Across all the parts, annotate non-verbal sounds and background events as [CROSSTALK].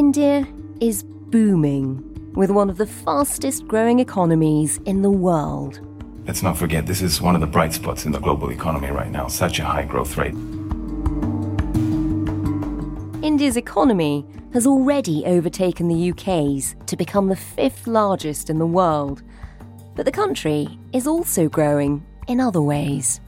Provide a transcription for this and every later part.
India is booming with one of the fastest growing economies in the world. Let's not forget, this is one of the bright spots in the global economy right now, such a high growth rate. India's economy has already overtaken the UK's to become the fifth largest in the world. But the country is also growing in other ways.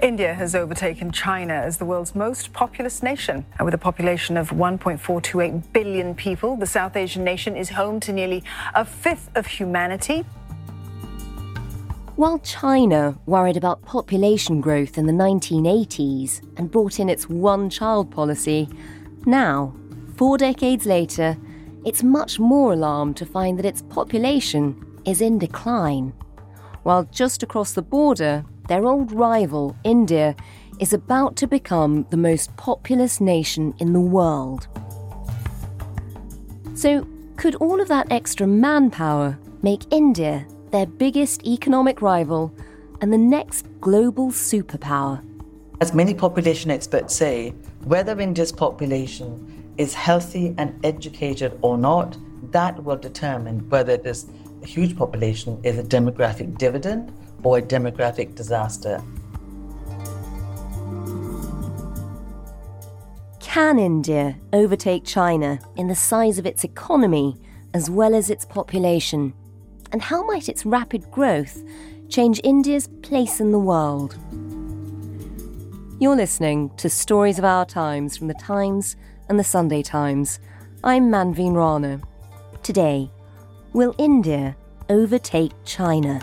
India has overtaken China as the world's most populous nation. With a population of 1.428 billion people, the South Asian nation is home to nearly a fifth of humanity. While China worried about population growth in the 1980s and brought in its one child policy, now, four decades later, it's much more alarmed to find that its population is in decline. While just across the border, their old rival, India, is about to become the most populous nation in the world. So, could all of that extra manpower make India their biggest economic rival and the next global superpower? As many population experts say, whether India's population is healthy and educated or not, that will determine whether this huge population is a demographic dividend or a demographic disaster. Can India overtake China in the size of its economy as well as its population? And how might its rapid growth change India's place in the world? You're listening to Stories of Our Times from the Times and the Sunday Times. I'm Manveen Rana. Today, will India overtake China?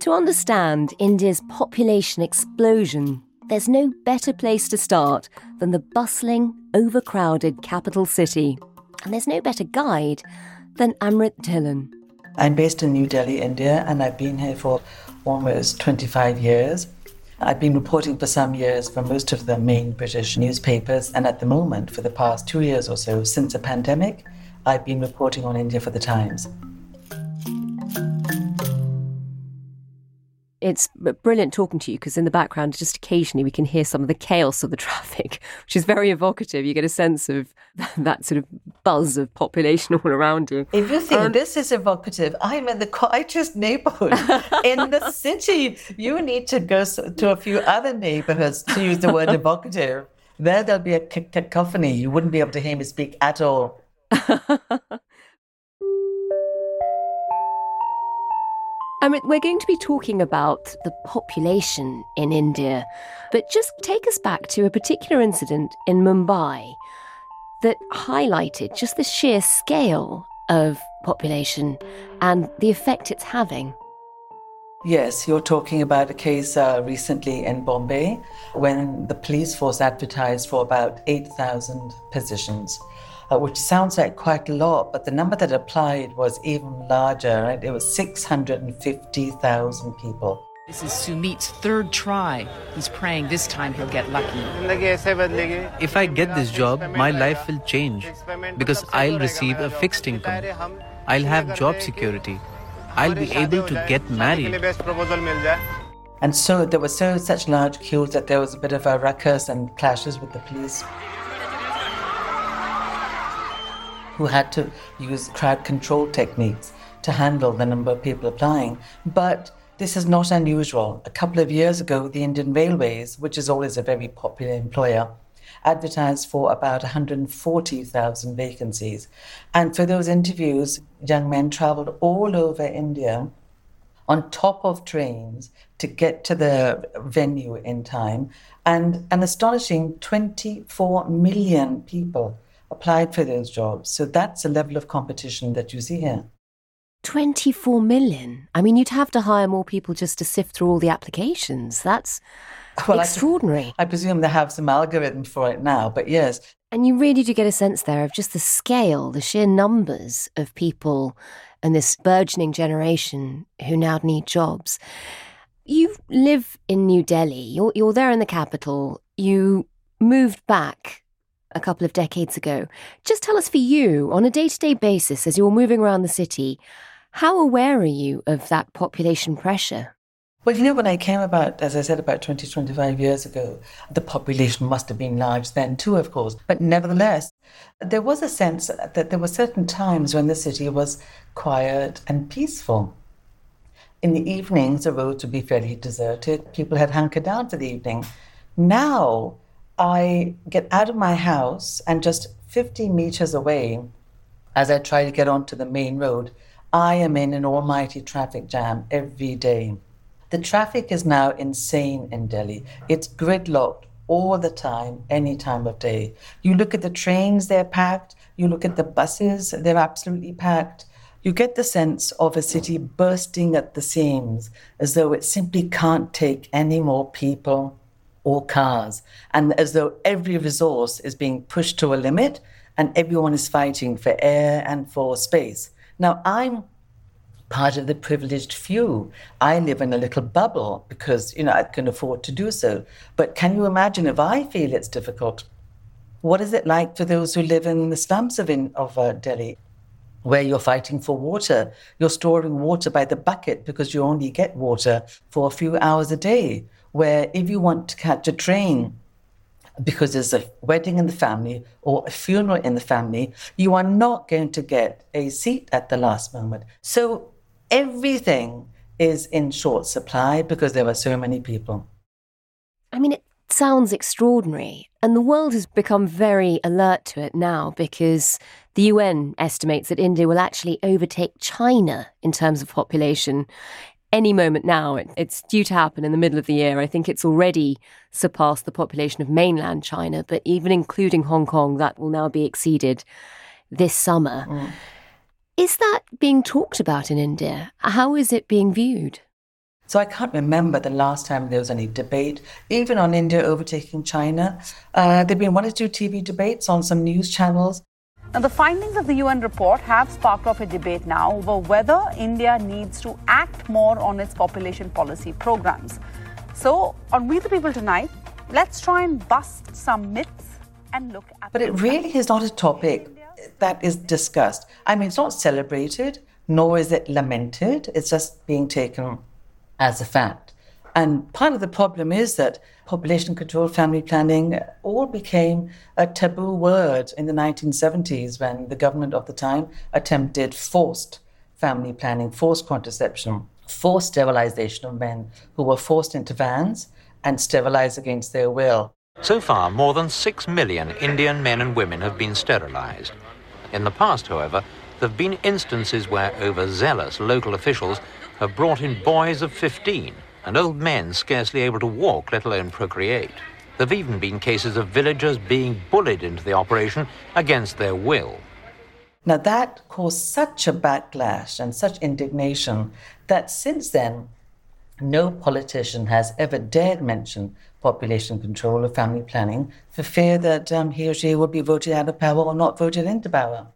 To understand India's population explosion, there's no better place to start than the bustling, overcrowded capital city. And there's no better guide than Amrit Dhillon. I'm based in New Delhi, India, and I've been here for almost 25 years. I've been reporting for some years for most of the main British newspapers, and at the moment, for the past two years or so, since the pandemic, I've been reporting on India for the Times. It's brilliant talking to you because in the background, just occasionally we can hear some of the chaos of the [LAUGHS] traffic, which is very evocative. You get a sense of [LAUGHS] that sort of buzz of population all around you. If you think um, this is evocative, I'm in the quietest neighborhood [LAUGHS] in the city. You need to go to a few other neighborhoods to use the word evocative. There, there'll be a cacophony. You wouldn't be able to hear me speak at all. I mean, we're going to be talking about the population in India, but just take us back to a particular incident in Mumbai that highlighted just the sheer scale of population and the effect it's having. Yes, you're talking about a case uh, recently in Bombay when the police force advertised for about 8,000 positions uh, which sounds like quite a lot, but the number that applied was even larger. Right? It was 650,000 people. This is Sumit's third try. He's praying this time he'll get lucky. If I get this job, my life will change because I'll receive a fixed income. I'll have job security. I'll be able to get married. And so there were so such large queues that there was a bit of a ruckus and clashes with the police. Who had to use crowd control techniques to handle the number of people applying. But this is not unusual. A couple of years ago, the Indian Railways, which is always a very popular employer, advertised for about 140,000 vacancies. And for those interviews, young men traveled all over India on top of trains to get to the venue in time. And an astonishing 24 million people applied for those jobs. So that's the level of competition that you see here. 24 million? I mean, you'd have to hire more people just to sift through all the applications. That's [LAUGHS] well, extraordinary. I, I presume they have some algorithm for it now, but yes. And you really do get a sense there of just the scale, the sheer numbers of people and this burgeoning generation who now need jobs. You live in New Delhi, you're, you're there in the capital, you moved back a couple of decades ago. Just tell us for you, on a day to day basis, as you're moving around the city, how aware are you of that population pressure? Well, you know, when I came about, as I said, about 20, 25 years ago, the population must have been large then too, of course. But nevertheless, there was a sense that there were certain times when the city was quiet and peaceful. In the evenings, the roads would be fairly deserted. People had hunkered down for the evening. Now, I get out of my house and just 50 meters away, as I try to get onto the main road, I am in an almighty traffic jam every day. The traffic is now insane in Delhi. It's gridlocked all the time, any time of day. You look at the trains, they're packed. You look at the buses, they're absolutely packed. You get the sense of a city bursting at the seams, as though it simply can't take any more people or cars, and as though every resource is being pushed to a limit and everyone is fighting for air and for space. Now, I'm part of the privileged few. I live in a little bubble because, you know, I can afford to do so. But can you imagine if I feel it's difficult? What is it like for those who live in the slums of, in, of uh, Delhi, where you're fighting for water? You're storing water by the bucket because you only get water for a few hours a day. Where if you want to catch a train, because there's a wedding in the family or a funeral in the family, you are not going to get a seat at the last moment. So everything is in short supply because there are so many people. I mean, it sounds extraordinary. And the world has become very alert to it now because the UN estimates that India will actually overtake China in terms of population any moment now. It's due to happen in the middle of the year. I think it's already surpassed the population of mainland China, but even including Hong Kong, that will now be exceeded this summer. Mm. Is that being talked about in India? How is it being viewed? So I can't remember the last time there was any debate, even on India overtaking China. Uh, there have been one or two TV debates on some news channels. Now, the findings of the UN report have sparked off a debate now over whether India needs to act more on its population policy programs. So, on We the People tonight, let's try and bust some myths and look at. But it really is not a topic that is discussed. I mean, it's not celebrated, nor is it lamented. It's just being taken as a fact. And part of the problem is that population control, family planning, uh, all became a taboo word in the 1970s when the government of the time attempted forced family planning, forced contraception, forced sterilization of men who were forced into vans and sterilized against their will. So far, more than six million Indian men and women have been sterilized. In the past, however, there have been instances where overzealous local officials have brought in boys of 15 and old men scarcely able to walk, let alone procreate. There have even been cases of villagers being bullied into the operation against their will. Now, that caused such a backlash and such indignation that since then, no politician has ever dared mention population control or family planning for fear that um, he or she would be voted out of power or not voted into power.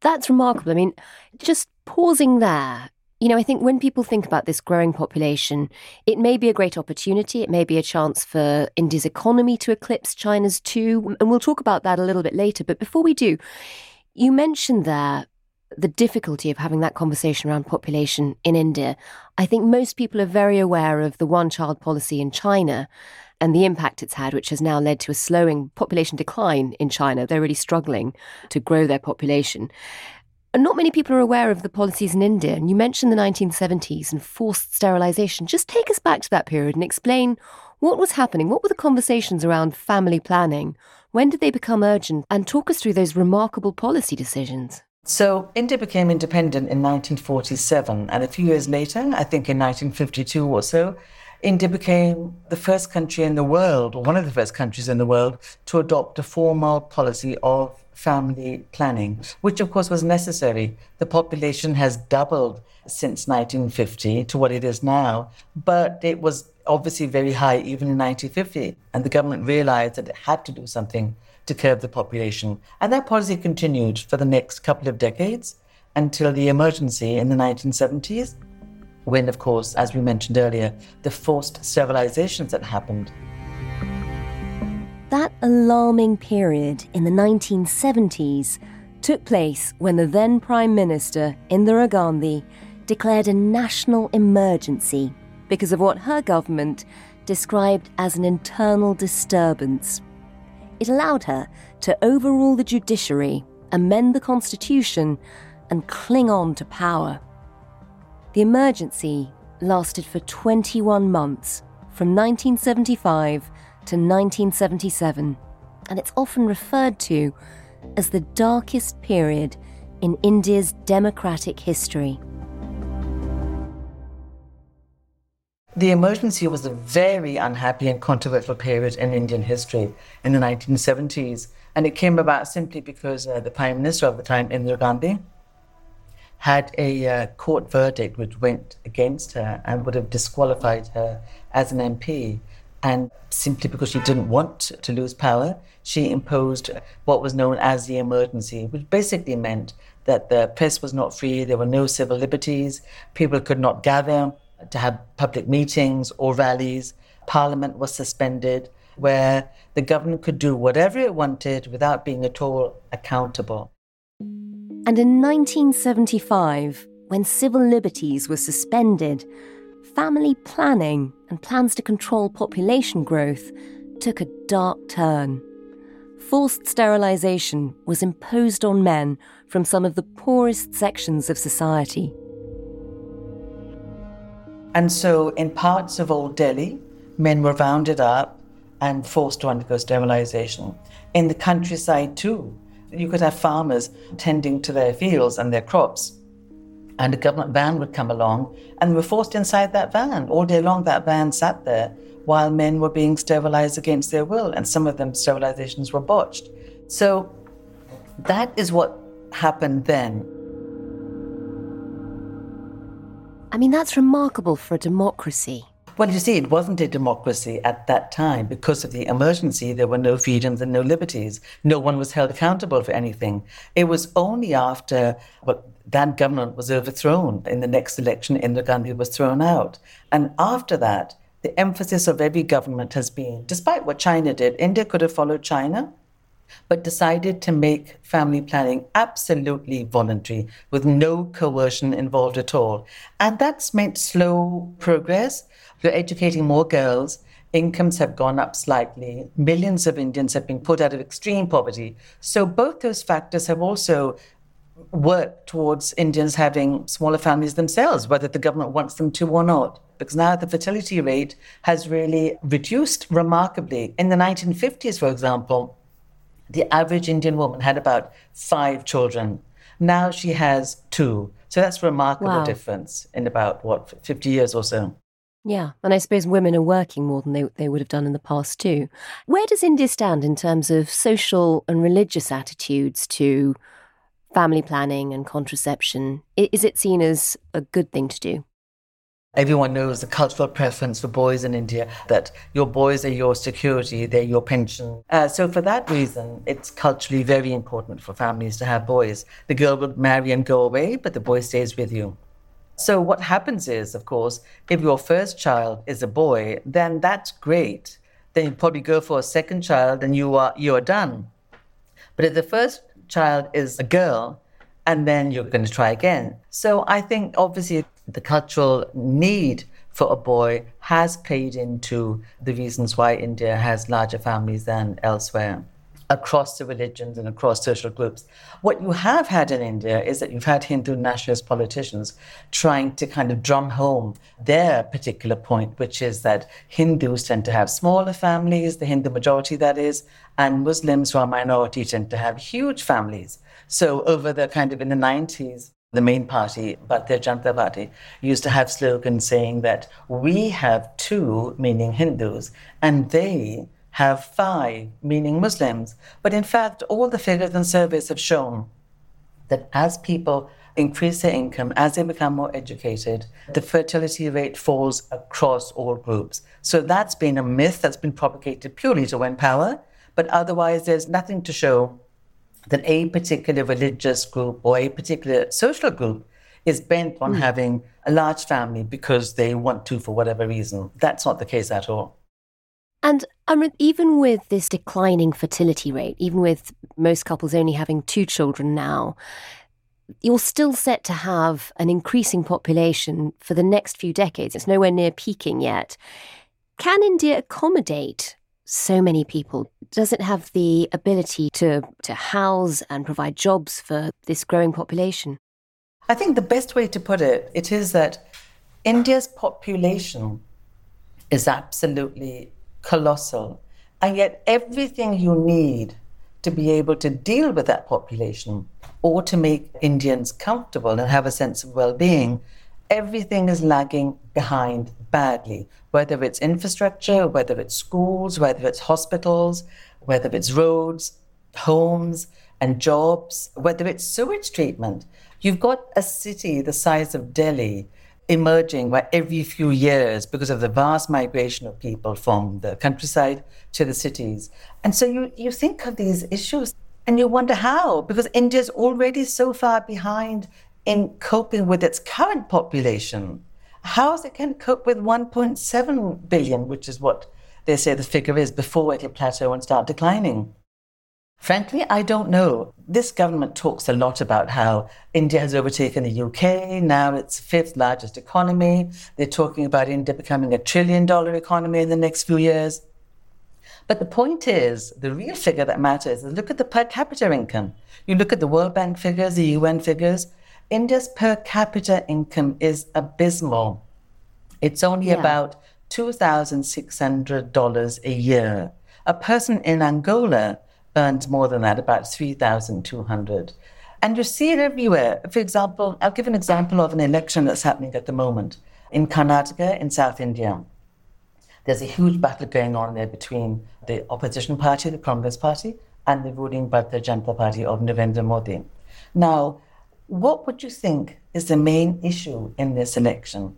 That's remarkable. I mean, just pausing there, you know, I think when people think about this growing population, it may be a great opportunity. It may be a chance for India's economy to eclipse China's too. And we'll talk about that a little bit later. But before we do, you mentioned there the difficulty of having that conversation around population in India. I think most people are very aware of the one child policy in China and the impact it's had, which has now led to a slowing population decline in China. They're really struggling to grow their population. Not many people are aware of the policies in India. And you mentioned the 1970s and forced sterilization. Just take us back to that period and explain what was happening. What were the conversations around family planning When did they become urgent? And talk us through those remarkable policy decisions. So, India became independent in 1947, and a few years later, I think in 1952 or so, India became the first country in the world, or one of the first countries in the world, to adopt a formal policy of family planning, which of course was necessary. The population has doubled since 1950 to what it is now, but it was obviously very high even in 1950. And the government realized that it had to do something to curb the population. And that policy continued for the next couple of decades until the emergency in the 1970s, when, of course, as we mentioned earlier, the forced sterilizations that happened. That alarming period in the 1970s took place when the then Prime Minister, Indira Gandhi, declared a national emergency because of what her government described as an internal disturbance. It allowed her to overrule the judiciary, amend the constitution, and cling on to power. The emergency lasted for 21 months, from 1975 to 1977, and it's often referred to as the darkest period in India's democratic history. The emergency was a very unhappy and controversial period in Indian history in the 1970s, and it came about simply because uh, the Prime Minister of the time, Indira Gandhi, had a uh, court verdict which went against her and would have disqualified her as an MP. And simply because she didn't want to lose power, she imposed what was known as the emergency, which basically meant that the press was not free, there were no civil liberties, people could not gather, to have public meetings or rallies. Parliament was suspended, where the government could do whatever it wanted without being at all accountable. And in 1975, when civil liberties were suspended, family planning and plans to control population growth took a dark turn. Forced sterilisation was imposed on men from some of the poorest sections of society. And so, in parts of Old Delhi, men were rounded up and forced to undergo sterilization. In the countryside, too, you could have farmers tending to their fields and their crops. And a government van would come along and we were forced inside that van. All day long, that van sat there while men were being sterilized against their will. And some of them, sterilizations were botched. So that is what happened then. I mean, that's remarkable for a democracy. Well, you see, it wasn't a democracy at that time. Because of the emergency, there were no freedoms and no liberties. No one was held accountable for anything. It was only after well, that government was overthrown in the next election, Indira Gandhi was thrown out. And after that, the emphasis of every government has been, despite what China did, India could have followed China but decided to make family planning absolutely voluntary with no coercion involved at all. And that's meant slow progress. We're educating more girls. Incomes have gone up slightly. Millions of Indians have been put out of extreme poverty. So, both those factors have also worked towards Indians having smaller families themselves, whether the government wants them to or not. Because now the fertility rate has really reduced remarkably. In the 1950s, for example, the average Indian woman had about five children. Now she has two. So that's a remarkable wow. difference in about, what, 50 years or so. Yeah, and I suppose women are working more than they, they would have done in the past too. Where does India stand in terms of social and religious attitudes to family planning and contraception? Is it seen as a good thing to do? Everyone knows the cultural preference for boys in India that your boys are your security, they're your pension. Uh, so, for that reason, it's culturally very important for families to have boys. The girl will marry and go away, but the boy stays with you. So, what happens is, of course, if your first child is a boy, then that's great. Then you probably go for a second child and you are, you are done. But if the first child is a girl, and then you're going to try again. So I think obviously the cultural need for a boy has played into the reasons why India has larger families than elsewhere. Across the religions and across social groups. What you have had in India is that you've had Hindu nationalist politicians trying to kind of drum home their particular point, which is that Hindus tend to have smaller families, the Hindu majority that is, and Muslims who are minority tend to have huge families. So over the kind of in the 90s, the main party, Bharatiya Janata Party, used to have slogans saying that we have two, meaning Hindus, and they have five, meaning Muslims. But in fact, all the figures and surveys have shown that as people increase their income, as they become more educated, the fertility rate falls across all groups. So that's been a myth that's been propagated purely to win power. But otherwise, there's nothing to show that a particular religious group or a particular social group is bent on mm. having a large family because they want to for whatever reason. That's not the case at all. And Amrit, even with this declining fertility rate, even with most couples only having two children now, you're still set to have an increasing population for the next few decades. It's nowhere near peaking yet. Can India accommodate so many people? Does it have the ability to, to house and provide jobs for this growing population? I think the best way to put it, it is that India's population is absolutely colossal. And yet everything you need to be able to deal with that population or to make Indians comfortable and have a sense of well-being, everything is lagging behind badly whether it's infrastructure, whether it's schools, whether it's hospitals, whether it's roads, homes, and jobs, whether it's sewage treatment. You've got a city the size of Delhi emerging where every few years because of the vast migration of people from the countryside to the cities. And so you, you think of these issues and you wonder how, because India's already so far behind in coping with its current population. How is it going to cope with 1.7 billion, which is what they say the figure is, before it'll plateau and start declining? Frankly, I don't know. This government talks a lot about how India has overtaken the UK. Now it's fifth largest economy. They're talking about India becoming a trillion dollar economy in the next few years. But the point is, the real figure that matters is look at the per capita income. You look at the World Bank figures, the UN figures, India's per capita income is abysmal. It's only yeah. about $2,600 a year. A person in Angola earns more than that, about 3,200. And you see it everywhere. For example, I'll give an example of an election that's happening at the moment in Karnataka in South India. There's a huge battle going on there between the opposition party, the Congress party, and the ruling Bharatiya Janata Party of Narendra Modi. Now, what would you think is the main issue in this election?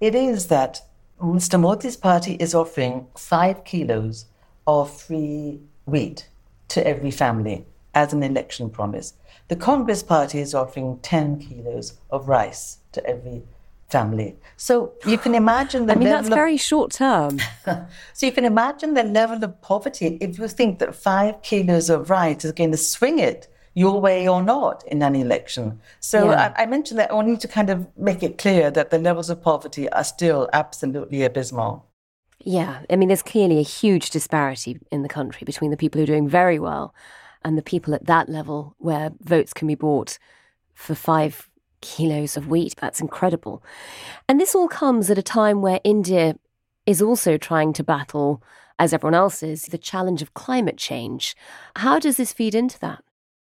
It is that Mr. Modi's party is offering five kilos of free wheat to every family as an election promise. The Congress party is offering 10 kilos of rice to every family. So you can [SIGHS] imagine the I mean, that's very short term. [LAUGHS] so you can imagine the level of poverty if you think that five kilos of rice is going to swing it your way or not in an election. So yeah. I, I, mentioned that I need to kind of make it clear that the levels of poverty are still absolutely abysmal. Yeah, I mean, there's clearly a huge disparity in the country between the people who are doing very well and the people at that level where votes can be bought for five kilos of wheat. That's incredible. And this all comes at a time where India is also trying to battle, as everyone else is, the challenge of climate change. How does this feed into that?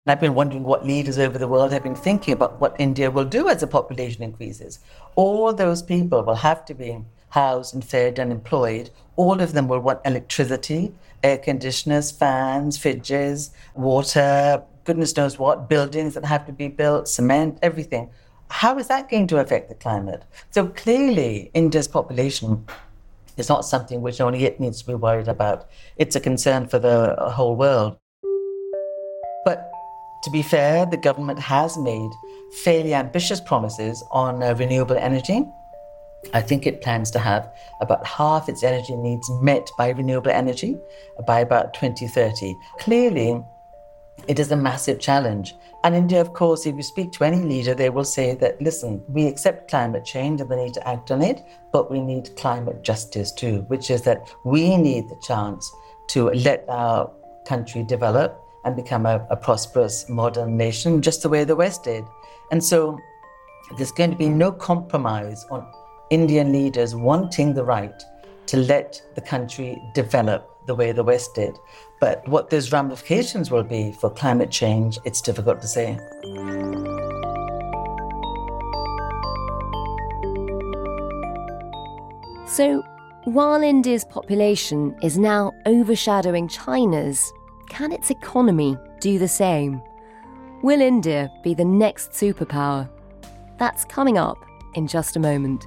I've been wondering what leaders over the world have been thinking about what India will do as the population increases. All those people will have to be housed and fed and employed. All of them will want electricity, air conditioners, fans, fridges, water, goodness knows what, buildings that have to be built, cement, everything. How is that going to affect the climate? So clearly, India's population is not something which only it needs to be worried about. It's a concern for the whole world. But to be fair, the government has made fairly ambitious promises on uh, renewable energy. I think it plans to have about half its energy needs met by renewable energy by about 2030. Clearly, it is a massive challenge. And India, of course, if you speak to any leader, they will say that, listen, we accept climate change and we need to act on it, but we need climate justice too, which is that we need the chance to let our country develop and become a, a prosperous modern nation, just the way the West did. And so there's going to be no compromise on Indian leaders wanting the right to let the country develop the way the West did. But what those ramifications will be for climate change, it's difficult to say. So, while India's population is now overshadowing China's, can its economy do the same? Will India be the next superpower? That's coming up in just a moment.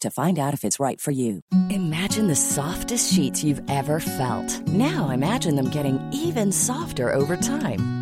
to find out if it's right for you. Imagine the softest sheets you've ever felt. Now imagine them getting even softer over time.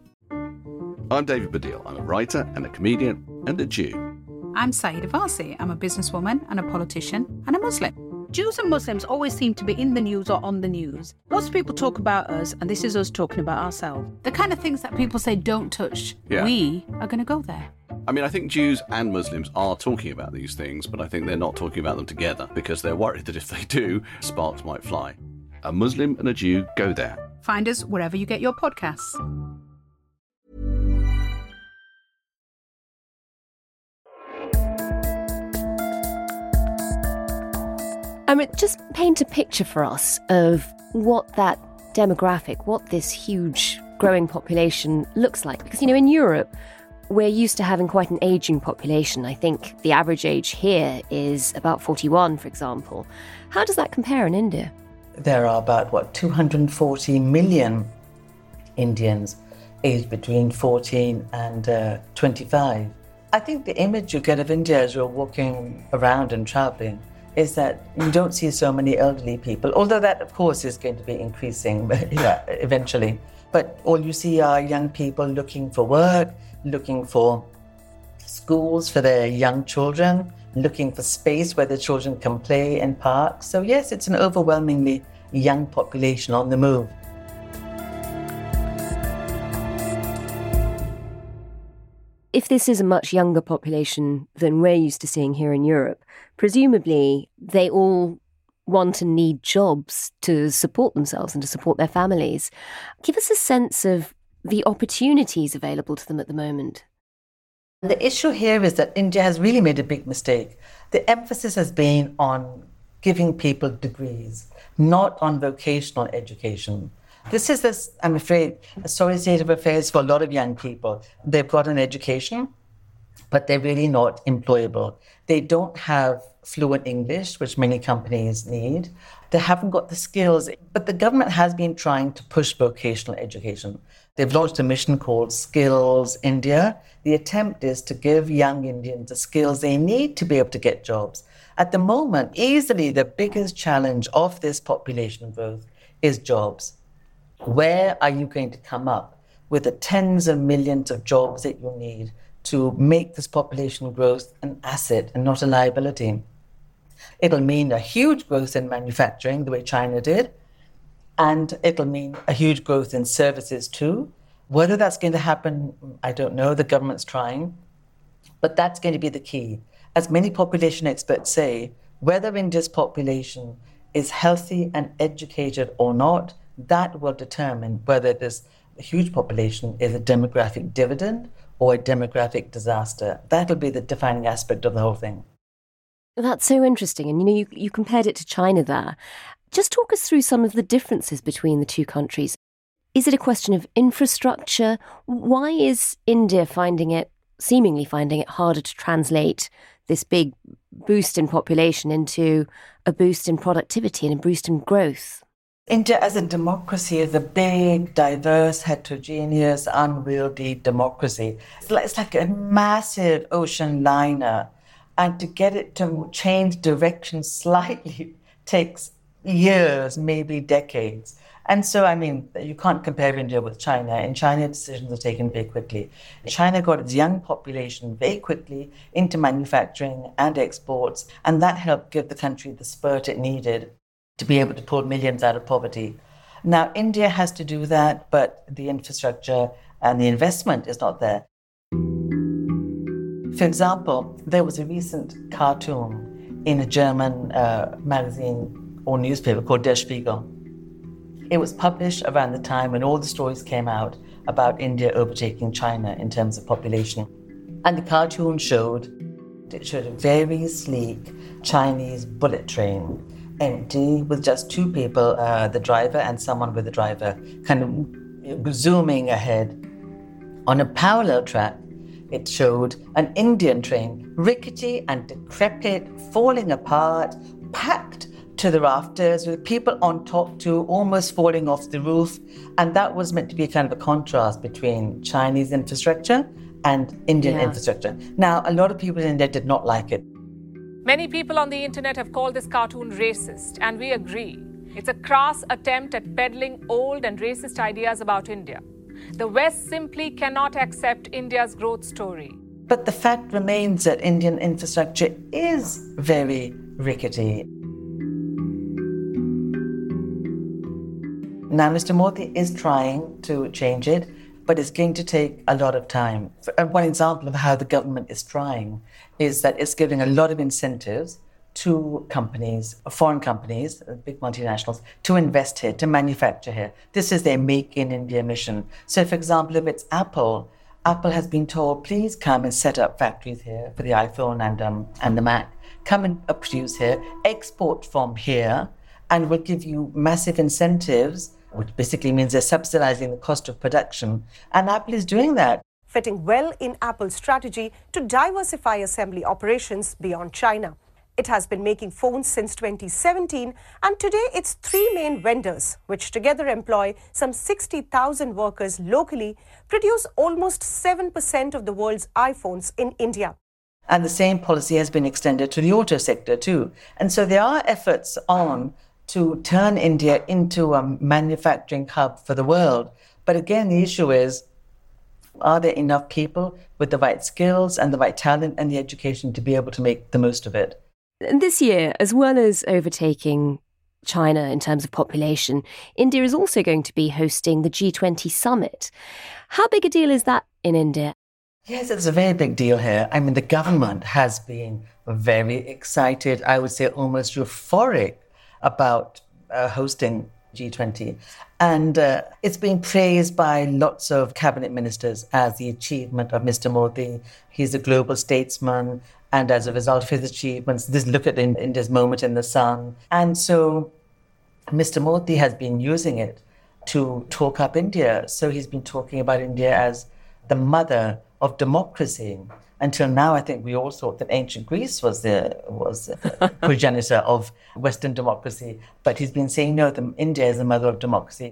I'm David Baddiel. I'm a writer and a comedian and a Jew. I'm Sayeeda Warsi. I'm a businesswoman and a politician and a Muslim. Jews and Muslims always seem to be in the news or on the news. Lots of people talk about us, and this is us talking about ourselves. The kind of things that people say don't touch, Yeah. we are going to go there. I mean, I think Jews and Muslims are talking about these things, but I think they're not talking about them together because they're worried that if they do, sparks might fly. A Muslim and a Jew go there. Find us wherever you get your podcasts. I mean, just paint a picture for us of what that demographic, what this huge growing population looks like. Because, you know, in Europe, we're used to having quite an aging population. I think the average age here is about 41, for example. How does that compare in India? There are about, what, 240 million Indians aged between 14 and uh, 25. I think the image you get of India as you're walking around and traveling is that you don't see so many elderly people, although that, of course, is going to be increasing [LAUGHS] yeah, eventually. But all you see are young people looking for work, looking for schools for their young children, looking for space where the children can play in parks. So, yes, it's an overwhelmingly young population on the move. If this is a much younger population than we're used to seeing here in Europe, presumably they all want and need jobs to support themselves and to support their families. Give us a sense of the opportunities available to them at the moment. The issue here is that India has really made a big mistake. The emphasis has been on giving people degrees, not on vocational education. This is, this, I'm afraid, a sorry state of affairs for a lot of young people. They've got an education, but they're really not employable. They don't have fluent English, which many companies need. They haven't got the skills, but the government has been trying to push vocational education. They've launched a mission called Skills India. The attempt is to give young Indians the skills they need to be able to get jobs. At the moment, easily the biggest challenge of this population growth is jobs. Where are you going to come up with the tens of millions of jobs that you need to make this population growth an asset and not a liability? It'll mean a huge growth in manufacturing, the way China did. and it'll mean a huge growth in services too. Whether that's going to happen, I don't know. The government's trying. But that's going to be the key. As many population experts say, whether India's population is healthy and educated or not, that will determine whether this huge population is a demographic dividend or a demographic disaster. That'll be the defining aspect of the whole thing. That's so interesting. And you know, you, you compared it to China there. Just talk us through some of the differences between the two countries. Is it a question of infrastructure? Why is India finding it, seemingly finding it harder to translate this big boost in population into a boost in productivity and a boost in growth? India as a democracy is a big, diverse, heterogeneous, unwieldy democracy. It's like, it's like a massive ocean liner. And to get it to change direction [LAUGHS] slightly takes years, maybe decades. And so, I mean, you can't compare India with China. In China, decisions are taken very quickly. China got its young population very quickly into manufacturing and exports, and that helped give the country the spurt it needed to be able to pull millions out of poverty. Now, India has to do that, but the infrastructure and the investment is not there. For example, there was a recent cartoon in a German uh, magazine or newspaper called Der Spiegel. It was published around the time when all the stories came out about India overtaking China in terms of population. And the cartoon showed it showed a very sleek Chinese bullet train empty with just two people, uh, the driver and someone with the driver, kind of zooming ahead. On a parallel track, it showed an Indian train, rickety and decrepit, falling apart, packed to the rafters with people on top too, almost falling off the roof. And that was meant to be kind of a contrast between Chinese infrastructure and Indian yeah. infrastructure. Now, a lot of people in India did not like it. Many people on the internet have called this cartoon racist, and we agree. It's a crass attempt at peddling old and racist ideas about India. The West simply cannot accept India's growth story. But the fact remains that Indian infrastructure is very rickety. Now, Mr. Modi is trying to change it, but it's going to take a lot of time. One example of how the government is trying is that it's giving a lot of incentives to companies, foreign companies, big multinationals, to invest here, to manufacture here. This is their Make in India mission. So, for example, if it's Apple, Apple has been told, please come and set up factories here for the iPhone and, um, and the Mac. Come and uh, produce here, export from here, and we'll give you massive incentives, which basically means they're subsidizing the cost of production. And Apple is doing that fitting well in Apple's strategy to diversify assembly operations beyond China. It has been making phones since 2017, and today its three main vendors, which together employ some 60,000 workers locally, produce almost 7% of the world's iPhones in India. And the same policy has been extended to the auto sector too. And so there are efforts on to turn India into a manufacturing hub for the world. But again, the issue is are there enough people with the right skills and the right talent and the education to be able to make the most of it? This year, as well as overtaking China in terms of population, India is also going to be hosting the G20 summit. How big a deal is that in India? Yes, it's a very big deal here. I mean, the government has been very excited, I would say almost euphoric about uh, hosting G20. And uh, it's been praised by lots of cabinet ministers as the achievement of Mr. Modi. He's a global statesman. And as a result of his achievements, this look at India's moment in the sun. And so Mr. Modi has been using it to talk up India. So he's been talking about India as the mother of democracy. Until now, I think we all thought that ancient Greece was the was the [LAUGHS] progenitor of Western democracy. But he's been saying no, the, India is the mother of democracy.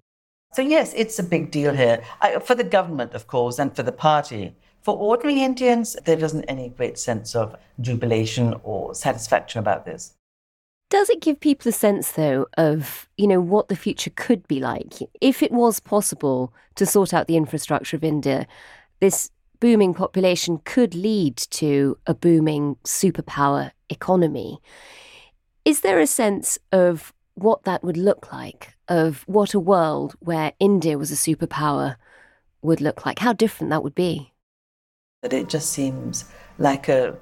So yes, it's a big deal here I, for the government, of course, and for the party. For ordinary Indians, there isn't any great sense of jubilation or satisfaction about this. Does it give people a sense, though, of you know what the future could be like if it was possible to sort out the infrastructure of India? This booming population could lead to a booming superpower economy. Is there a sense of what that would look like, of what a world where India was a superpower would look like, how different that would be. But it just seems like a,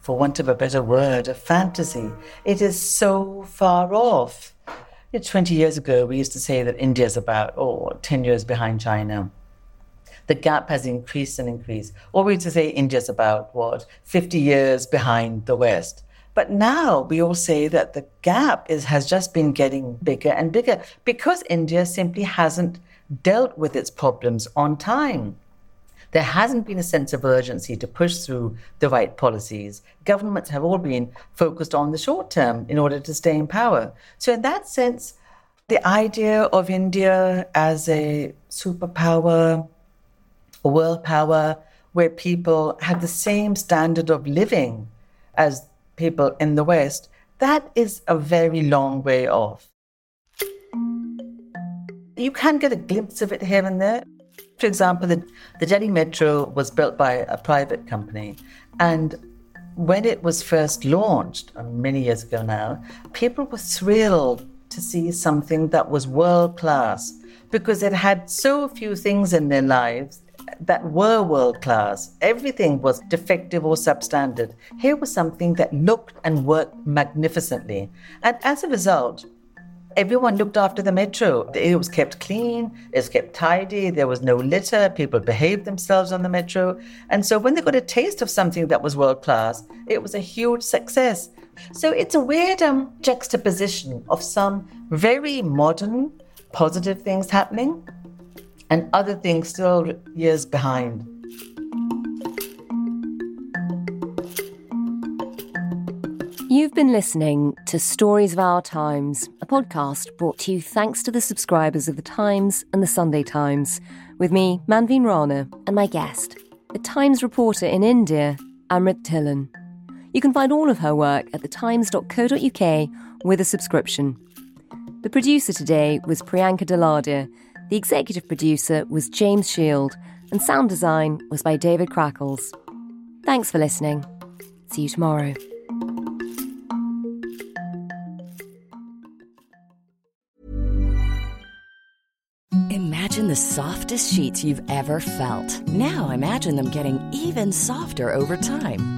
for want of a better word, a fantasy. It is so far off. 20 years ago, we used to say that India is about, oh, 10 years behind China. The gap has increased and increased. Or we used to say India's about, what, 50 years behind the West. But now we all say that the gap is, has just been getting bigger and bigger because India simply hasn't dealt with its problems on time. There hasn't been a sense of urgency to push through the right policies. Governments have all been focused on the short term in order to stay in power. So, in that sense, the idea of India as a superpower, world power, where people have the same standard of living as people in the West, that is a very long way off. You can get a glimpse of it here and there. For example, the, the Delhi Metro was built by a private company. And when it was first launched, uh, many years ago now, people were thrilled to see something that was world class because it had so few things in their lives that were world class. Everything was defective or substandard. Here was something that looked and worked magnificently. And as a result, everyone looked after the metro. It was kept clean, it was kept tidy, there was no litter, people behaved themselves on the metro. And so when they got a taste of something that was world class, it was a huge success. So it's a weird um, juxtaposition of some very modern, positive things happening and other things still years behind. You've been listening to Stories of Our Times, a podcast brought to you thanks to the subscribers of The Times and The Sunday Times, with me, Manveen Rana, and my guest, the Times reporter in India, Amrit Dhillon. You can find all of her work at thetimes.co.uk with a subscription. The producer today was Priyanka Deladia, the executive producer was James Shield, and sound design was by David Crackles. Thanks for listening. See you tomorrow. Imagine the softest sheets you've ever felt. Now imagine them getting even softer over time.